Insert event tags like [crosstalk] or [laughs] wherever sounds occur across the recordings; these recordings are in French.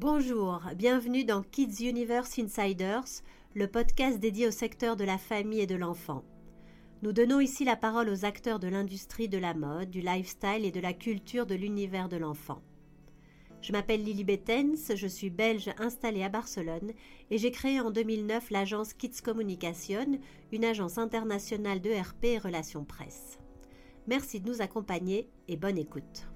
Bonjour, bienvenue dans Kids Universe Insiders, le podcast dédié au secteur de la famille et de l'enfant. Nous donnons ici la parole aux acteurs de l'industrie de la mode, du lifestyle et de la culture de l'univers de l'enfant. Je m'appelle Lily Bettens, je suis belge installée à Barcelone et j'ai créé en 2009 l'agence Kids Communication, une agence internationale de RP et relations presse. Merci de nous accompagner et bonne écoute.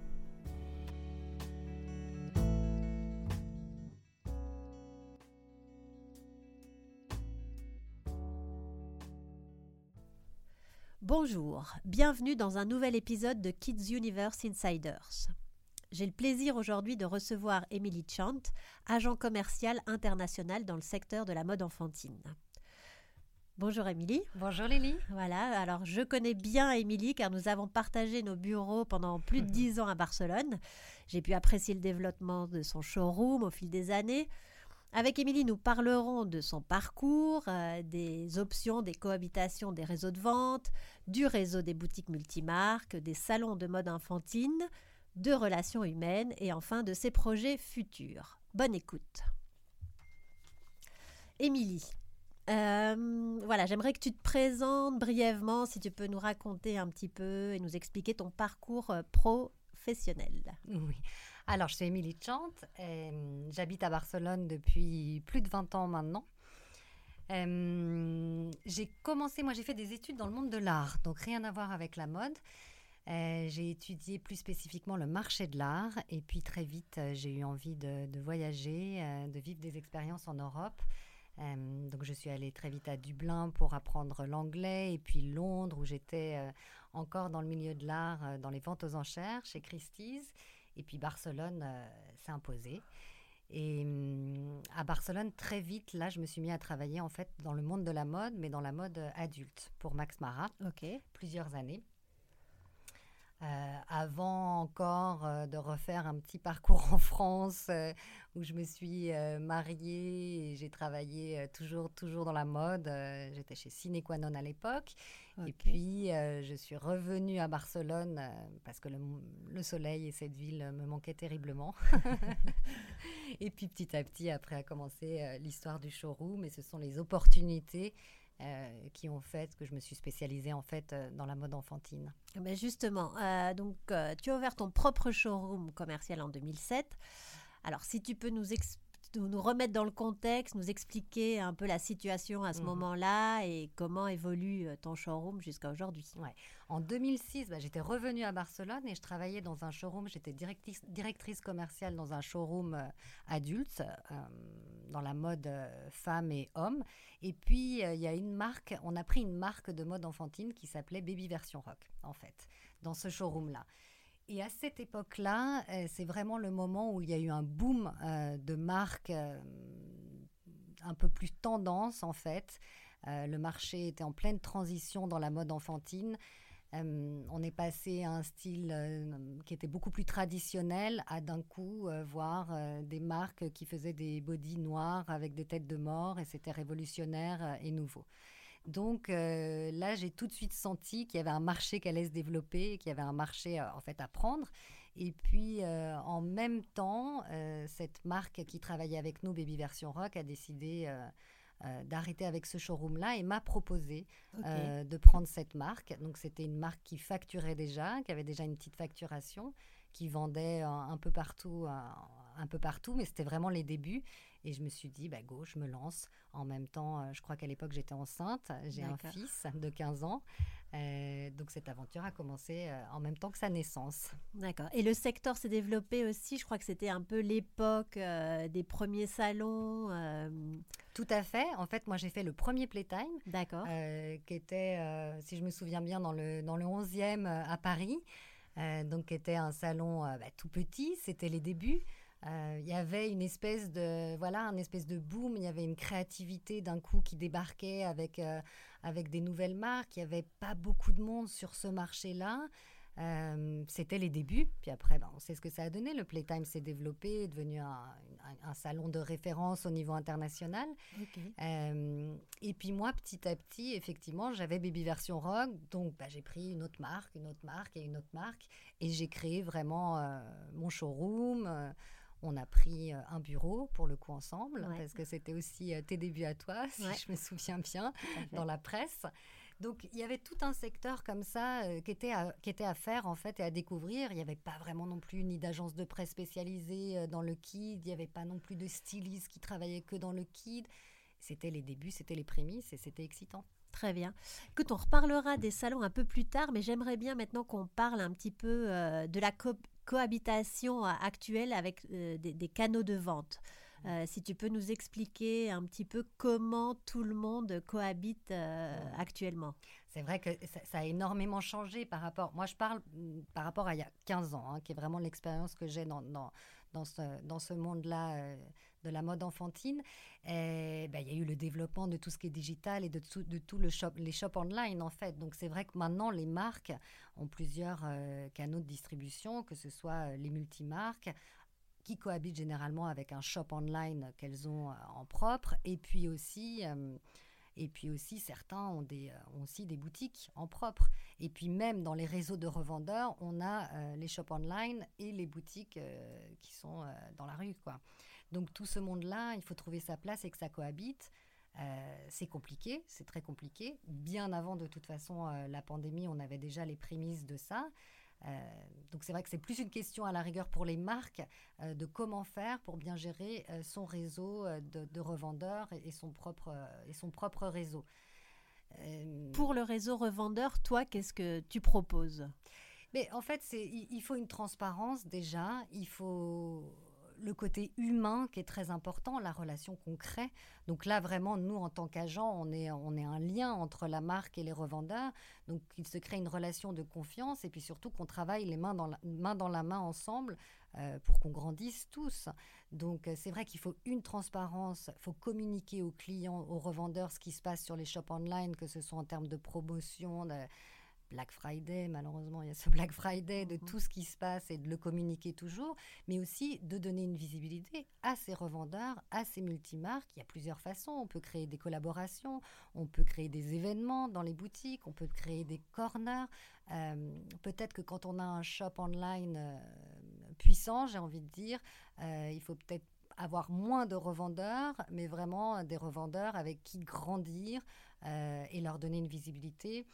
Bonjour, bienvenue dans un nouvel épisode de Kids Universe Insiders. J'ai le plaisir aujourd'hui de recevoir Emily Chant, agent commercial international dans le secteur de la mode enfantine. Bonjour Émilie. Bonjour Lily. Voilà, alors je connais bien Émilie car nous avons partagé nos bureaux pendant plus de dix ans à Barcelone. J'ai pu apprécier le développement de son showroom au fil des années. Avec Émilie, nous parlerons de son parcours, euh, des options, des cohabitations des réseaux de vente, du réseau des boutiques multimarques, des salons de mode infantine, de relations humaines et enfin de ses projets futurs. Bonne écoute. Émilie, euh, voilà, j'aimerais que tu te présentes brièvement, si tu peux nous raconter un petit peu et nous expliquer ton parcours euh, professionnel. Oui. Alors, je suis Émilie Chant. Euh, j'habite à Barcelone depuis plus de 20 ans maintenant. j'ai commencé, moi j'ai fait des études dans le monde de l'art, donc rien à voir avec la mode. Euh, j'ai étudié plus spécifiquement le marché de l'art et puis très vite euh, j'ai eu envie de, voyager, euh, de vivre des expériences en Europe. donc je suis allée très vite à Dublin pour apprendre l'anglais et puis Londres où j'étais encore dans le milieu de l'art, dans les ventes aux enchères chez Christie's. Et puis Barcelone s'est imposé. Et hum, à Barcelone, très vite, là, je me suis mis à travailler en fait dans le monde de la mode, mais dans la mode adulte pour Max Mara. Ok. Plusieurs années. Euh, avant encore euh, de refaire un petit parcours en France euh, où je me suis mariée et j'ai travaillé toujours, toujours dans la mode. J'étais chez Cinequanon à l'époque. Et puis, je suis revenue à Barcelone parce que le, le, soleil et cette ville me manquaient terriblement. [laughs] et puis, petit à petit, après a commencé l'histoire du showroom et ce sont les opportunités euh, qui ont fait que je me suis spécialisée en fait euh, dans la mode enfantine. Mais eh ben, justement, euh, donc tu as ouvert ton propre showroom commercial en 2007. Alors si tu peux nous expliquer nous, remettre dans le contexte, nous expliquer un peu la situation à ce mhm. moment-là et comment évolue euh, ton showroom jusqu'à aujourd'hui. Ouais. En 2006, bah, j'étais revenue à Barcelone et je travaillais dans un showroom. J'étais directrice, directrice commerciale dans un showroom euh, adulte, euh, dans la mode femmes et hommes. Et puis, il y a une marque, on a pris une marque de mode enfantine qui s'appelait Baby Version Rock, en fait, dans ce showroom-là. Et à cette époque-là, euh, c'est vraiment le moment où il y a eu un boom euh, de marques euh, un peu plus tendance en fait. le marché était en pleine transition dans la mode enfantine. on est passé à un style qui était beaucoup plus traditionnel à d'un coup voir des marques qui faisaient des bodys noirs avec des têtes de mort et c'était révolutionnaire et nouveau. Donc euh, là, j'ai tout de suite senti qu'il y avait un marché qui allait se développer, qu'il y avait un marché euh, en fait à prendre. Et puis euh, en même temps, cette marque qui travaillait avec nous, Baby Version Rock, a décidé d'arrêter avec ce showroom-là et m'a proposé de prendre cette marque. Donc c'était une marque qui facturait déjà, qui avait déjà une petite facturation, qui vendait un peu partout, un peu partout, mais c'était vraiment les débuts. Et je me suis dit, bah, go, je me lance. En même temps, euh, je crois qu'à l'époque, j'étais enceinte. J'ai un fils de 15 ans. Euh, donc cette aventure a commencé euh, en même temps que sa naissance. D'accord. Et le secteur s'est développé aussi? Je crois que c'était un peu l'époque des premiers salons. Tout à fait. En fait, moi, j'ai fait le premier Playtime. D'accord. qui était, si je me souviens bien, dans le, dans le 11e à Paris. donc, qui était un salon bah, tout petit. C'était les débuts. Euh, il y avait une espèce de voilà un espèce de boom il y avait une créativité d'un coup qui débarquait avec euh, avec des nouvelles marques. Il y avait pas beaucoup de monde sur ce marché là euh, c'était les débuts. Puis après ben, on sait ce que ça a donné. Le Playtime s'est développé est devenu un, un, salon de référence au niveau international. Et puis moi petit à petit effectivement j'avais Baby Version Rock donc ben, j'ai pris une autre marque une autre marque et une autre marque. Et j'ai créé vraiment mon showroom On a pris un bureau pour le coup ensemble, parce que c'était aussi tes débuts à toi, si je me souviens bien, dans la presse. Donc il y avait tout un secteur comme ça qui, était à, qui était à faire en fait et à découvrir. Il n'y avait pas vraiment non plus ni d'agence de presse spécialisée dans le kid, il n'y avait pas non plus de styliste qui travaillait que dans le kid. C'était les débuts, c'était les prémices et c'était excitant. Très bien. Écoute, on reparlera des salons un peu plus tard, mais j'aimerais bien maintenant qu'on parle un petit peu euh, de la cohabitation euh, actuelle avec euh, des, canaux de vente. si tu peux nous expliquer un petit peu comment tout le monde cohabite actuellement. C'est vrai que ça, a énormément changé par rapport. Moi, je parle mm, par rapport à il y a 15 ans, hein, qui est vraiment l'expérience que j'ai dans, dans, dans, ce, dans ce monde-là de la mode enfantine. Ben, il y a eu le développement de tout ce qui est digital et de tout, le shop, les shops online en fait. Donc c'est vrai que maintenant les marques ont plusieurs euh, canaux de distribution, que ce soit euh, les multimarques qui cohabitent généralement avec un shop online qu'elles ont euh, en propre, et puis aussi et puis aussi, certains ont, des, ont aussi des boutiques en propre. Et puis même dans les réseaux de revendeurs, on a les shops online et les boutiques qui sont dans la rue. Quoi. Donc tout ce monde-là, il faut trouver sa place et que ça cohabite. Euh, c'est compliqué, c'est très compliqué. Bien avant, de toute façon, euh, la pandémie, on avait déjà les prémices de ça. Euh, donc c'est vrai que c'est plus une question à la rigueur pour les marques de comment faire pour bien gérer son réseau de, revendeurs et, son propre, et son propre réseau. Pour le réseau revendeur, toi, qu'est-ce que tu proposes? Mais en fait, il faut une transparence déjà. Il faut le côté humain qui est très important, la relation qu'on crée. Donc là, vraiment, nous, en tant qu'agents, on est, on est un lien entre la marque et les revendeurs. Donc il se crée une relation de confiance et puis surtout qu'on travaille les mains dans la main, dans la main ensemble euh, pour qu'on grandisse tous. Donc euh, c'est vrai qu'il faut une transparence, il faut communiquer aux clients, aux revendeurs ce qui se passe sur les shops online, que ce soit en termes de promotion, de, Black Friday, malheureusement, il y a ce Black Friday, de mhm. tout ce qui se passe et de le communiquer toujours, mais aussi de donner une visibilité à ces revendeurs, à ces multimarques. Il y a plusieurs façons. On peut créer des collaborations, on peut créer des événements dans les boutiques, on peut créer des corners. Euh, peut-être que quand on a un shop online euh, puissant, j'ai envie de dire, euh, il faut peut-être avoir moins de revendeurs, mais vraiment des revendeurs avec qui grandir et leur donner une visibilité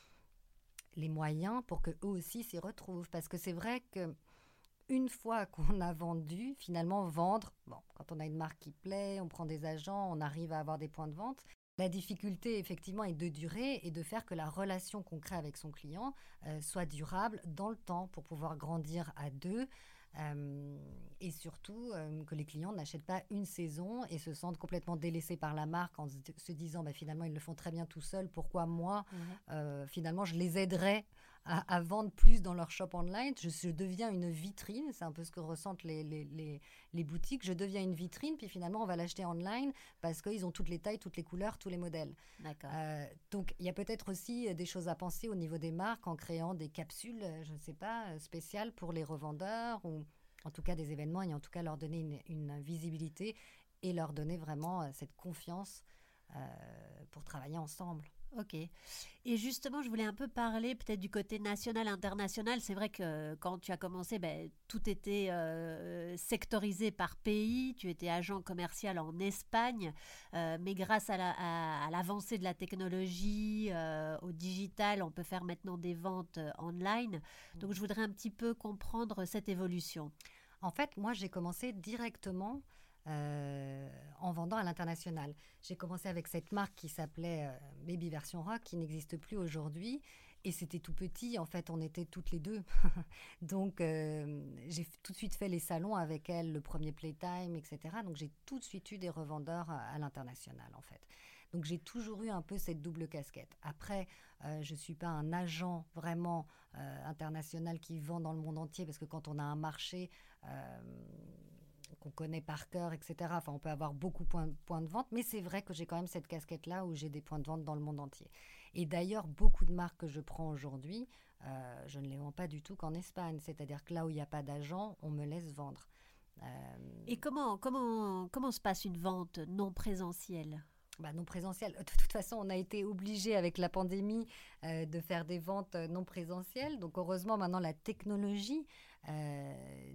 les moyens pour que eux aussi s'y retrouvent. Parce que c'est vrai que une fois [laughs] qu'on a vendu, finalement vendre, bon, quand on a une marque qui plaît, on prend des agents, on arrive à avoir des points de vente. La difficulté, effectivement, est de durer et de faire que la relation qu'on crée avec son client euh, soit durable dans le temps pour pouvoir grandir à deux. Euh, et surtout euh, que les clients n'achètent pas une saison et se sentent complètement délaissés par la marque en se disant bah, finalement ils le font très bien tout seuls, pourquoi moi? Mhm. euh, finalement je les aiderais à, vendre plus dans leur shop online. Je, deviens une vitrine, c'est un peu ce que ressentent les, les, les, boutiques. Je deviens une vitrine, puis finalement on va l'acheter online parce qu'ils ont toutes les tailles, toutes les couleurs, tous les modèles. donc il y a peut-être aussi des choses à penser au niveau des marques en créant des capsules, je ne sais pas, spéciales pour les revendeurs ou en tout cas des événements et en tout cas leur donner une, visibilité et leur donner vraiment euh, cette confiance euh, pour travailler ensemble. Ok. Et justement, je voulais un peu parler peut-être du côté national, international. C'est vrai que quand tu as commencé, ben, tout était euh, sectorisé par pays. Tu étais agent commercial en Espagne, euh, mais grâce à l'avancée de la technologie, euh, au digital, on peut faire maintenant des ventes online. Donc, je voudrais un petit peu comprendre cette évolution. En fait, moi, j'ai commencé directement euh, en vendant à l'international. J'ai commencé avec cette marque qui s'appelait euh, Baby Version Rock, qui n'existe plus aujourd'hui. Et c'était tout petit, en fait, on était toutes les deux. [laughs] Donc, euh, j'ai tout de suite fait les salons avec elle, le premier playtime, etc. Donc, j'ai tout de suite eu des revendeurs à, l'international, en fait. Donc, j'ai toujours eu un peu cette double casquette. Après, je ne suis pas un agent vraiment international qui vend dans le monde entier, parce que quand on a un marché qu'on connaît par cœur, etc. Enfin, on peut avoir beaucoup de points, de vente, mais c'est vrai que j'ai quand même cette casquette-là où j'ai des points de vente dans le monde entier. Et d'ailleurs, beaucoup de marques que je prends aujourd'hui, euh, je ne les vends pas du tout qu'en Espagne. C'est-à-dire que là où il n'y a pas d'agent, on me laisse vendre. Euh, Et comment, comment, comment se passe une vente non présentielle? Bah, non présentielle. De toute façon, on a été obligé avec la pandémie euh, de faire des ventes non présentielles. Donc heureusement, maintenant, la technologie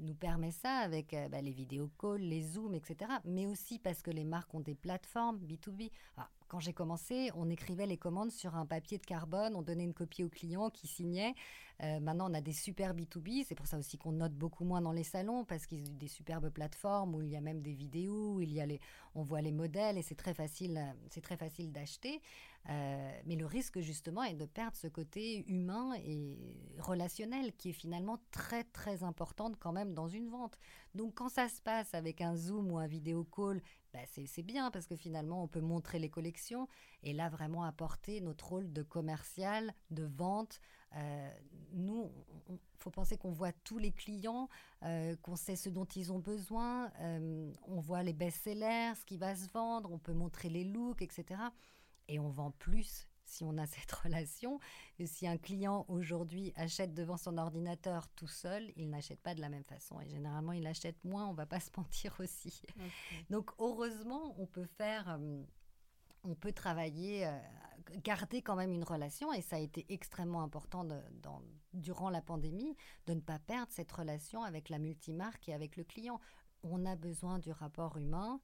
nous permet ça avec euh, bah, les vidéo calls, les zooms, etc. Mais aussi parce que les marques ont des plateformes B2B. quand j'ai commencé, on écrivait les commandes sur un papier de carbone, on donnait une copie au client qui signait. Euh, maintenant, on a des super B2B. C'est pour ça aussi qu'on note beaucoup moins dans les salons parce qu'ils ont des superbes plateformes où il y a même des vidéos, où il y a les, on voit les modèles et c'est très facile, euh, c'est très facile d'acheter. Euh, mais le risque justement est de perdre ce côté humain et relationnel qui est finalement très très important quand même dans une vente. Donc quand ça se passe avec un Zoom ou un vidéo call, bah, c'est bien parce que finalement on peut montrer les collections et là vraiment apporter notre rôle de commercial, de vente. Euh, nous, faut penser qu'on voit tous les clients, euh, qu'on sait ce dont ils ont besoin, on voit les best-sellers, ce qui va se vendre, on peut montrer les looks, etc. Et on vend plus si on a [laughs] cette relation. Et si un client aujourd'hui achète devant son ordinateur tout seul, il n'achète pas de la même façon. Et généralement, il achète moins, on va pas [laughs] se mentir aussi. Donc heureusement, on peut faire, euh, on peut travailler, euh, garder quand même une relation. Et ça a été extrêmement important dans, durant la pandémie de ne pas perdre cette relation avec la multimarque et avec le client. On a besoin du rapport humain.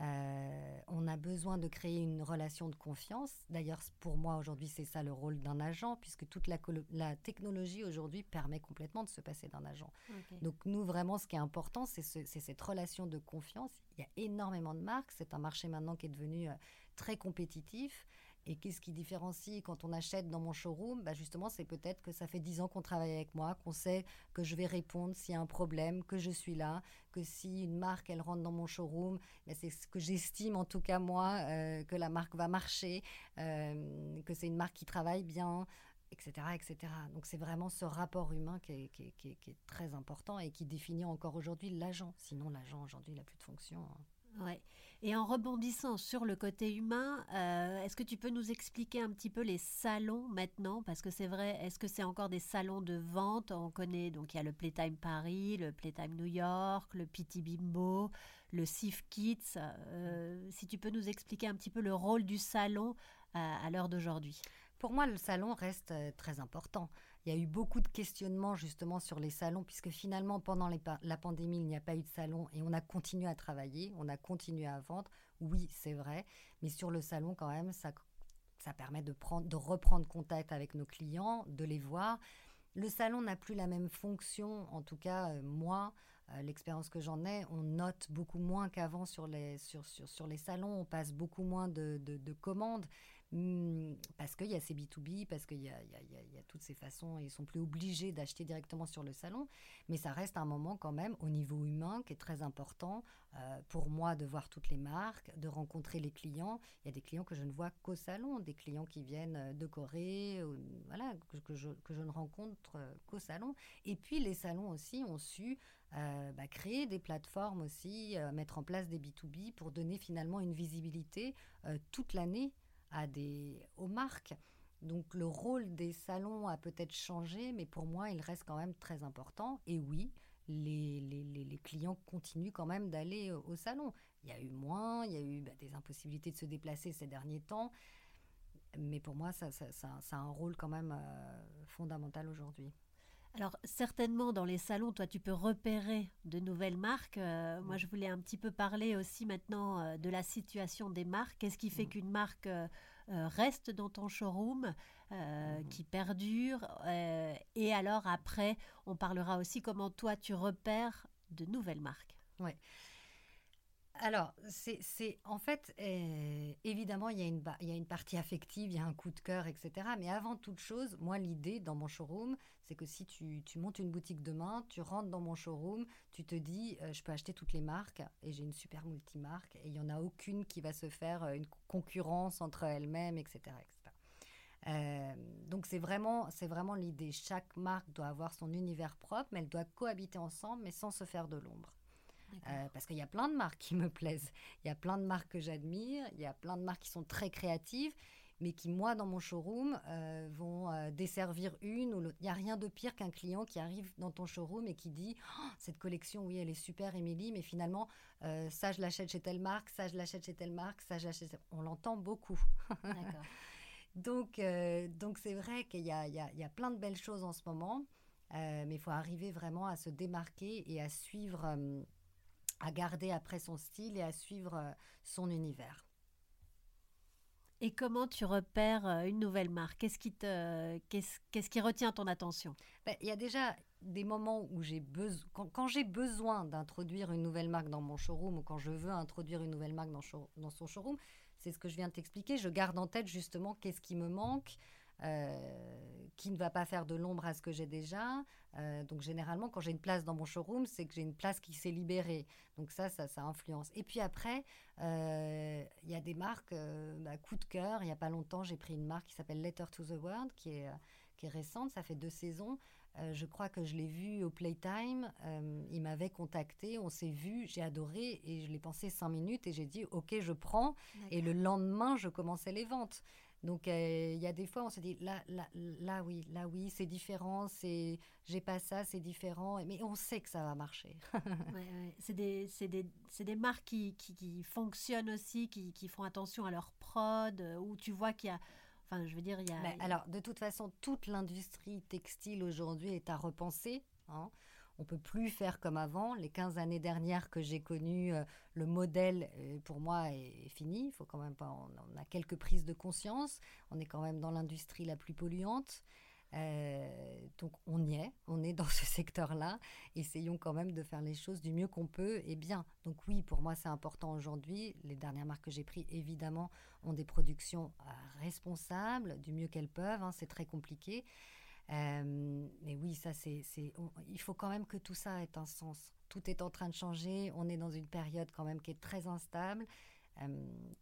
Euh, on a besoin de créer une relation de confiance. D'ailleurs, pour moi, aujourd'hui, c'est ça le rôle d'un agent, puisque toute la, technologie aujourd'hui permet complètement de se passer d'un agent. Donc, nous, vraiment, ce qui est important, c'est cette relation de confiance. Il y a énormément de marques. C'est un marché maintenant qui est devenu euh, très compétitif. Et qu'est-ce qui différencie quand on achète dans mon showroom? Bah Justement, c'est peut-être que ça fait dix ans qu'on travaille avec moi, qu'on sait que je vais répondre s'il y a un problème, que je suis là, que si une marque, elle rentre dans mon showroom, bah c'est ce que j'estime en tout cas moi, euh, que la marque va marcher, euh, que c'est une marque qui travaille bien, etc. etc. Donc c'est vraiment ce rapport humain qui est, très important et qui définit encore aujourd'hui l'agent. Sinon, l'agent aujourd'hui, n'a plus de fonction. Hein. Ouais. Et en rebondissant sur le côté humain, euh, est-ce que tu peux nous expliquer un petit peu les salons maintenant? Parce que c'est vrai, est-ce que c'est encore des salons de vente? On connaît, donc il y a le Playtime Paris, le Playtime New York, le Petit Bimbo, le Sif Kids. Euh, si tu peux nous expliquer un petit peu le rôle du salon à, à l'heure d'aujourd'hui. Pour moi, le salon reste euh, très important. Il y a eu beaucoup de questionnements justement sur les salons, puisque finalement, pendant la pandémie, il n'y a pas eu de salon et on a continué à travailler, on a continué à vendre. Oui, c'est vrai, mais sur le salon, quand même, ça, ça permet de, prendre, de reprendre contact avec nos clients, de les voir. Le salon n'a plus la même fonction, en tout cas, euh, moi, euh, l'expérience que j'en ai, on note beaucoup moins qu'avant sur les, sur, sur, les salons, on passe beaucoup moins de, de commandes. Hmm, parce qu'il y a ces B2B, parce qu'il y, a, toutes ces façons, ils sont plus obligés d'acheter directement sur le salon, mais ça reste un moment quand même au niveau humain qui est très important euh, pour moi de voir toutes les marques, de rencontrer les clients. Il y a des clients que je ne vois qu'au salon, des clients qui viennent euh, de Corée, voilà, que, je, que, je, ne rencontre euh, qu'au salon. Et puis les salons aussi ont su bah, créer des plateformes aussi, mettre en place des B2B pour donner finalement une visibilité toute l'année à des, aux marques. Donc le rôle des salons a peut-être changé, mais pour moi, il reste quand même très important. Et oui, les, les, les, clients continuent quand même d'aller au, salon. Il y a eu moins, il y a eu bah, des impossibilités de se déplacer ces derniers temps. Mais pour moi, ça, ça, ça, ça a un rôle quand même euh, fondamental aujourd'hui. Alors certainement dans les salons, toi tu peux repérer de nouvelles marques. Euh, moi je voulais un petit peu parler aussi maintenant euh, de la situation des marques. Qu'est-ce qui fait qu'une marque euh, reste dans ton showroom, qui perdure Et alors après, on parlera aussi comment toi tu repères de nouvelles marques. Ouais. Alors, c'est en fait, euh, évidemment, il y, a une, il y a une partie affective, il y a un coup de cœur, etc. Mais avant toute chose, moi, l'idée dans mon showroom, c'est que si tu, tu, montes une boutique demain, tu rentres dans mon showroom, tu te dis, euh, je peux acheter toutes les marques et j'ai une super multimarque et il n'y en a aucune qui va se faire euh, une concurrence entre elles-mêmes, etc. etc. donc c'est vraiment, c'est vraiment l'idée. Chaque marque doit avoir son univers propre, mais elle doit cohabiter ensemble, mais sans se faire de l'ombre. Euh, parce qu'il y a plein de marques qui me plaisent. Il y a plein de marques que j'admire. Il y a plein de marques qui sont très créatives, mais qui, moi, dans mon showroom, euh, vont euh, desservir une ou l'autre. Il n'y a rien de pire qu'un client qui arrive dans ton showroom et qui dit oh, Cette collection, oui, elle est super, Émilie, mais finalement, ça, je l'achète chez telle marque, ça, je l'achète chez telle marque, ça, je l'achète. On l'entend beaucoup. [laughs] donc, donc c'est vrai qu'il y, y a, plein de belles choses en ce moment. mais il faut arriver vraiment à se démarquer et à suivre, à garder après son style et à suivre son univers. Et comment tu repères une nouvelle marque? Qu'est-ce qui, te, qu'est-ce, qui retient ton attention? Ben, Il y a déjà des moments où j'ai besoin, quand, j'ai besoin d'introduire une nouvelle marque dans mon showroom ou quand je veux introduire une nouvelle marque dans, dans son showroom, c'est ce que je viens de t'expliquer. Je garde en tête justement qu'est-ce qui me manque, euh, qui ne va pas faire de l'ombre à ce que j'ai déjà. Euh, donc généralement, quand j'ai une place dans mon showroom, c'est que j'ai une place qui s'est libérée. Donc ça, ça, ça influence. Et puis après, euh, il y a des marques, bah, coup de cœur. Il n'y a pas longtemps, j'ai pris une marque qui s'appelle Letter to the World, qui est, qui est récente, ça fait deux saisons. je crois que je l'ai vu au Playtime. il m'avait contacté, on s'est vu, j'ai adoré et je l'ai pensé cinq minutes et j'ai dit ok, je prends. Et le lendemain, je commençais les ventes. Donc euh, il y a des fois on se dit là là là oui là oui c'est différent c'est j'ai pas ça c'est différent mais on sait que ça va marcher. [laughs] C'est des c'est des, des marques qui, qui, qui, fonctionnent aussi qui, qui font attention à leur prod euh, où tu vois qu'il y a enfin je veux dire il y a, alors de toute façon toute l'industrie textile aujourd'hui est à repenser. Hein. On peut plus faire comme avant. Les 15 années dernières que j'ai connues, euh, le modèle, euh, pour moi, est, fini. Il faut quand même pas. On, a quelques prises de conscience. On est quand même dans l'industrie la plus polluante. Euh, donc on y est, on est dans [laughs] ce secteur-là. Essayons quand même de faire les choses du mieux qu'on peut et bien. Donc oui, pour moi c'est important aujourd'hui. Les dernières marques que j'ai prises, évidemment, ont des productions responsables du mieux qu'elles peuvent. Hein. c'est très compliqué. Euh, mais oui, ça, c'est, il faut quand même que tout ça ait un sens. Tout est en train de changer. On est dans une période quand même qui est très instable. Euh,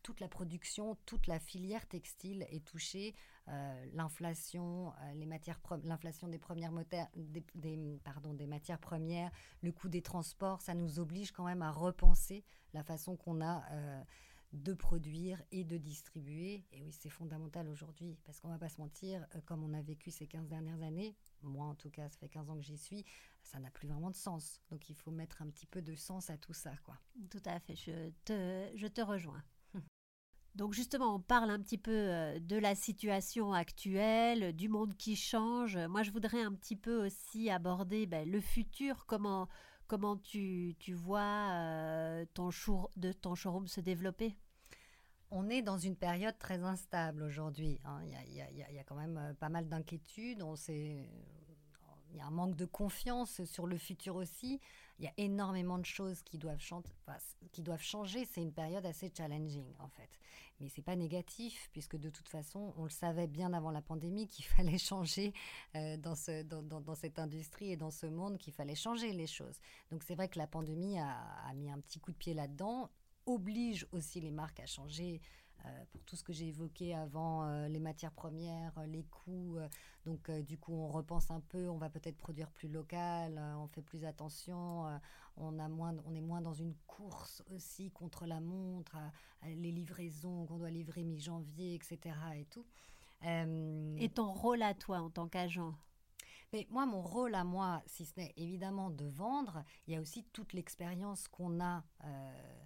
toute la production, toute la filière textile est touchée. Euh, l'inflation, les matières, l'inflation des premières des, pardon, des matières premières, le coût des transports, ça nous oblige quand même à repenser la façon qu'on a de produire et de distribuer. Et oui, c'est fondamental aujourd'hui, parce qu'on va pas se mentir, euh, comme on a vécu ces 15 dernières années, moi en tout cas, ça fait 15 ans que j'y suis, ça n'a plus vraiment de sens. Donc il faut mettre un petit peu de sens à tout ça. quoi. Tout à fait, je te, je te rejoins. Donc justement, on parle un petit peu euh, de la situation actuelle, du monde qui change. Moi, je voudrais un petit peu aussi aborder ben, le futur, comment Comment tu, tu vois euh, ton, de, ton showroom se développer? On est dans une période très instable aujourd'hui. Hein. Il y, y, a quand même euh, pas mal d'inquiétudes. On sait, il y a un manque de confiance sur le futur aussi. Il y a énormément de choses qui doivent, changer. C'est une période assez challenging en fait. Mais c'est pas négatif, puisque de toute façon, on le savait bien avant la pandémie qu'il [laughs] fallait changer euh, dans, ce, dans, dans, cette industrie et dans ce monde, qu'il fallait changer les choses. Donc c'est vrai que la pandémie a, a mis un petit coup de pied là-dedans, oblige aussi les marques à changer pour tout ce que j'ai évoqué avant, euh, les matières premières, euh, les coûts. donc, du coup, on repense un peu, on va peut-être produire plus local, on fait plus attention, on, a moins, on est moins dans une course aussi contre la montre, les livraisons qu'on doit livrer mi-janvier, etc. et tout. et ton rôle à toi en tant qu'agent? Mais moi, mon rôle à moi, si ce n'est évidemment de vendre, il y a aussi toute l'expérience qu'on a euh,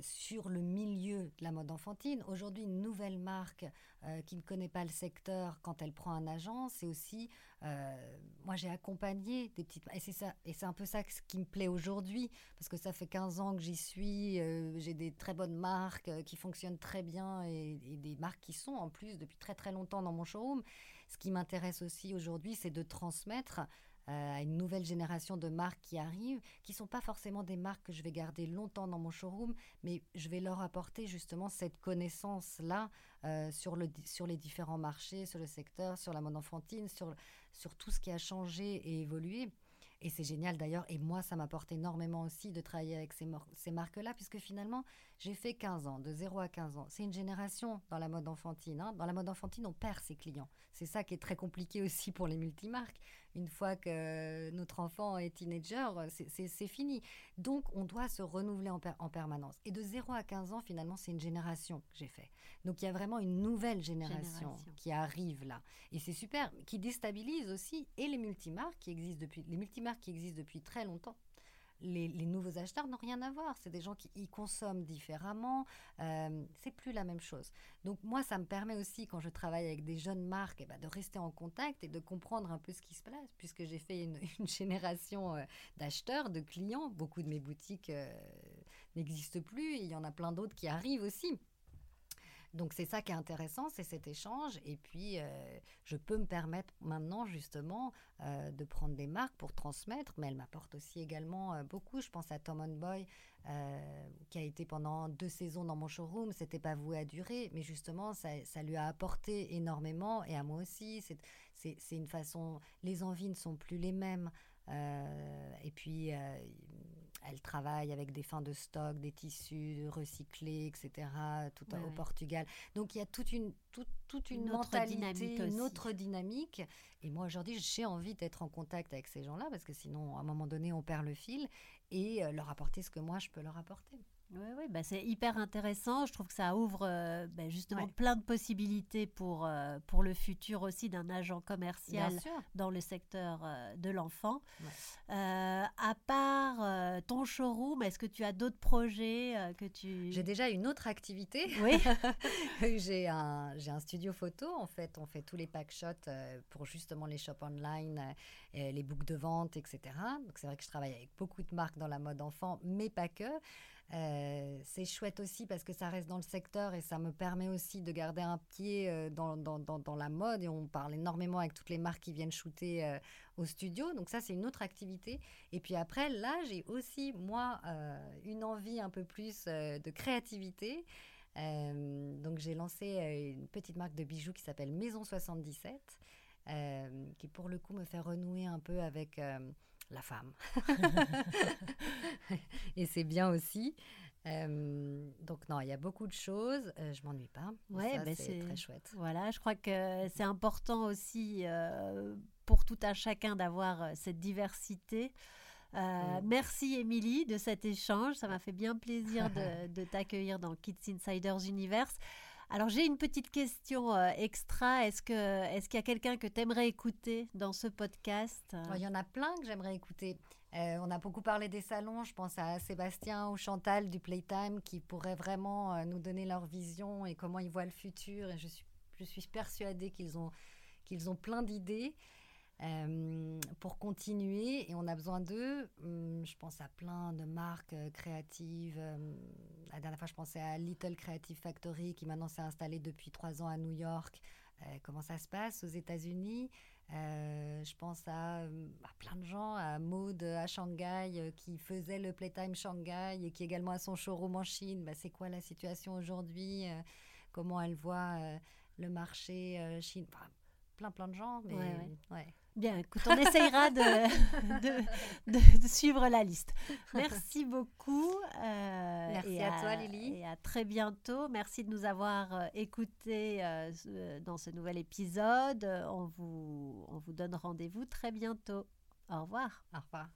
sur le milieu de la mode enfantine. Aujourd'hui, une nouvelle marque euh, qui ne connaît pas le secteur, quand elle prend un agent, c'est aussi, euh, moi j'ai accompagné des petites, et c'est ça, et c'est un peu ça qui me plaît aujourd'hui, parce que ça fait 15 ans que j'y suis, j'ai des très bonnes marques qui fonctionnent très bien et, des marques qui sont en plus depuis très très longtemps dans mon showroom. Ce qui m'intéresse aussi aujourd'hui, c'est de transmettre euh, à une nouvelle génération de marques qui arrivent, qui sont pas forcément des marques que je vais garder longtemps dans mon showroom, mais je vais leur apporter justement cette connaissance-là euh, sur, le, sur les différents marchés, sur le secteur, sur la mode enfantine, sur, sur tout ce qui a changé et évolué. Et c'est génial d'ailleurs, et moi ça m'apporte énormément aussi de travailler avec ces, ces marques-là, puisque finalement j'ai fait 15 ans, de 0 à 15 ans. C'est une génération dans la mode enfantine. Hein. Dans la mode enfantine, on perd ses clients. C'est ça qui est très compliqué aussi pour les multimarques. Une fois que notre enfant est teenager, c'est fini. Donc on doit se renouveler en, en, permanence. Et de 0 à 15 ans, finalement, c'est une génération que j'ai fait. Donc il y a vraiment une nouvelle génération, qui arrive là. Et c'est super, qui déstabilise aussi et les multimarques qui existent depuis, les multimarques qui existent depuis très longtemps. Les, nouveaux acheteurs n'ont rien à voir. C'est des gens qui y consomment différemment. Euh, c'est plus la même chose. Donc moi, ça me permet aussi, quand je travaille avec des jeunes marques, eh ben, de rester en contact et de comprendre un peu ce qui se passe, puisque j'ai fait [laughs] une, génération euh, d'acheteurs, de clients. Beaucoup de mes boutiques euh, n'existent plus. il y en a plein d'autres qui arrivent aussi. Donc c'est ça qui est intéressant, c'est cet échange. Et puis, euh, je peux me permettre maintenant justement euh, de prendre des marques pour transmettre, mais elle m'apporte aussi également euh, beaucoup. Je pense à Tom on Boy, qui a été pendant deux saisons dans mon showroom. C'était pas voué à durer, mais justement, ça, ça, lui a apporté énormément, et à moi aussi. C'est une façon. Les envies ne sont plus les mêmes. et puis elle travaille avec des fins de stock, des tissus recyclés, etc., tout au Portugal. Donc il y a toute une, toute, une, mentalité, une autre dynamique. Et moi aujourd'hui, j'ai envie d'être en contact avec ces gens-là parce que sinon, à un moment donné, on perd le fil et euh, leur apporter ce que moi je peux leur apporter. Oui, oui bah c'est hyper intéressant. Je trouve que ça ouvre euh, bah, justement plein de possibilités pour, euh, pour le futur aussi d'un agent commercial dans le secteur euh, de l'enfant. à part ton showroom, est-ce que tu as d'autres projets que tu... J'ai déjà une autre activité. Oui. [laughs] j'ai un, un studio photo. En fait, on fait tous les pack shots pour justement les shops online, les boucles de vente, etc. Donc c'est vrai que je travaille avec beaucoup de marques dans la mode enfant, mais pas que. Euh, c'est chouette aussi parce que ça reste dans le secteur et ça me permet aussi de garder un pied euh, dans, dans, dans, la mode et on parle énormément avec toutes les marques qui viennent shooter euh, au studio. Donc ça, c'est une autre activité. Et puis après, là, j'ai aussi, moi, une envie un peu plus de créativité. donc j'ai lancé une petite marque de bijoux qui s'appelle Maison 77, qui pour le coup me fait renouer un peu avec la femme. [laughs] et c'est bien aussi. Euh, donc non, il y a beaucoup de choses. Euh, je m'ennuie pas. Ouais, ben c'est très chouette. Voilà, je crois que c'est important aussi euh, pour tout un chacun d'avoir cette diversité. Mm. Merci Émilie de cet échange. Ça m'a fait bien plaisir de, [laughs] de t'accueillir dans Kids Insiders Universe. Alors j'ai une petite question euh, extra. Est-ce que est-ce qu'il y a quelqu'un que tu aimerais écouter dans ce podcast Il y en a plein que j'aimerais écouter. Euh, on a beaucoup parlé des salons. Je pense à Sébastien ou Chantal du Playtime qui pourraient vraiment euh, nous donner leur vision et comment ils voient le futur. Et je suis je suis persuadée qu'ils ont qu'ils ont plein d'idées. Euh, pour continuer et on a besoin d'eux. Hum, je pense à plein de marques euh, créatives. Euh, la dernière fois, je pensais à Little Creative Factory qui maintenant s'est installée depuis trois ans à New York. comment ça se passe aux États-Unis? Je pense à, plein de gens, à Maud à Shanghai qui faisait le Playtime Shanghai et qui également a son showroom en Chine. Bah, c'est quoi la situation aujourd'hui? Comment elle voit le marché chinois? Plein plein de gens. Mais, ouais. Bien, [laughs] écoute, on essayera de, de, suivre la liste. Merci beaucoup. Euh, Merci à, toi, Lily. Et à très bientôt. Merci de nous avoir euh, écoutés euh, dans ce nouvel épisode. On vous, on vous donne rendez-vous très bientôt. Au revoir. Au revoir.